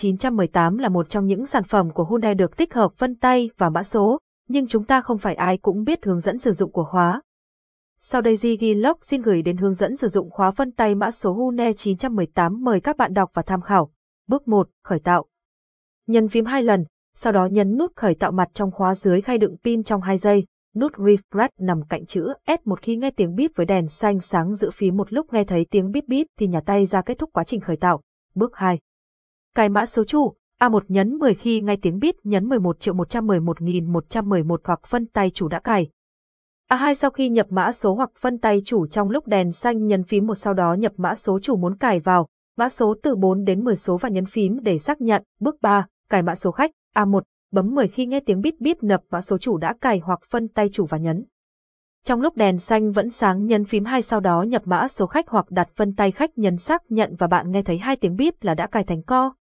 918 là một trong những sản phẩm của Hyundai được tích hợp vân tay và mã số, nhưng chúng ta không phải ai cũng biết hướng dẫn sử dụng của khóa. Sau đây Ziggy xin gửi đến hướng dẫn sử dụng khóa vân tay mã số Hyundai 918 mời các bạn đọc và tham khảo. Bước 1. Khởi tạo. Nhấn phím hai lần, sau đó nhấn nút khởi tạo mặt trong khóa dưới khay đựng pin trong 2 giây. Nút Refresh nằm cạnh chữ S một khi nghe tiếng bíp với đèn xanh sáng giữ phím một lúc nghe thấy tiếng bíp bíp thì nhà tay ra kết thúc quá trình khởi tạo. Bước 2. Cài mã số chủ, A1 nhấn 10 khi ngay tiếng bíp nhấn 11 triệu 111.111 hoặc phân tay chủ đã cài. A2 sau khi nhập mã số hoặc phân tay chủ trong lúc đèn xanh nhấn phím một sau đó nhập mã số chủ muốn cài vào, mã số từ 4 đến 10 số và nhấn phím để xác nhận. Bước 3, cài mã số khách, A1, bấm 10 khi nghe tiếng bíp bíp nập mã số chủ đã cài hoặc phân tay chủ và nhấn. Trong lúc đèn xanh vẫn sáng nhấn phím 2 sau đó nhập mã số khách hoặc đặt phân tay khách nhấn xác nhận và bạn nghe thấy hai tiếng bíp là đã cài thành co.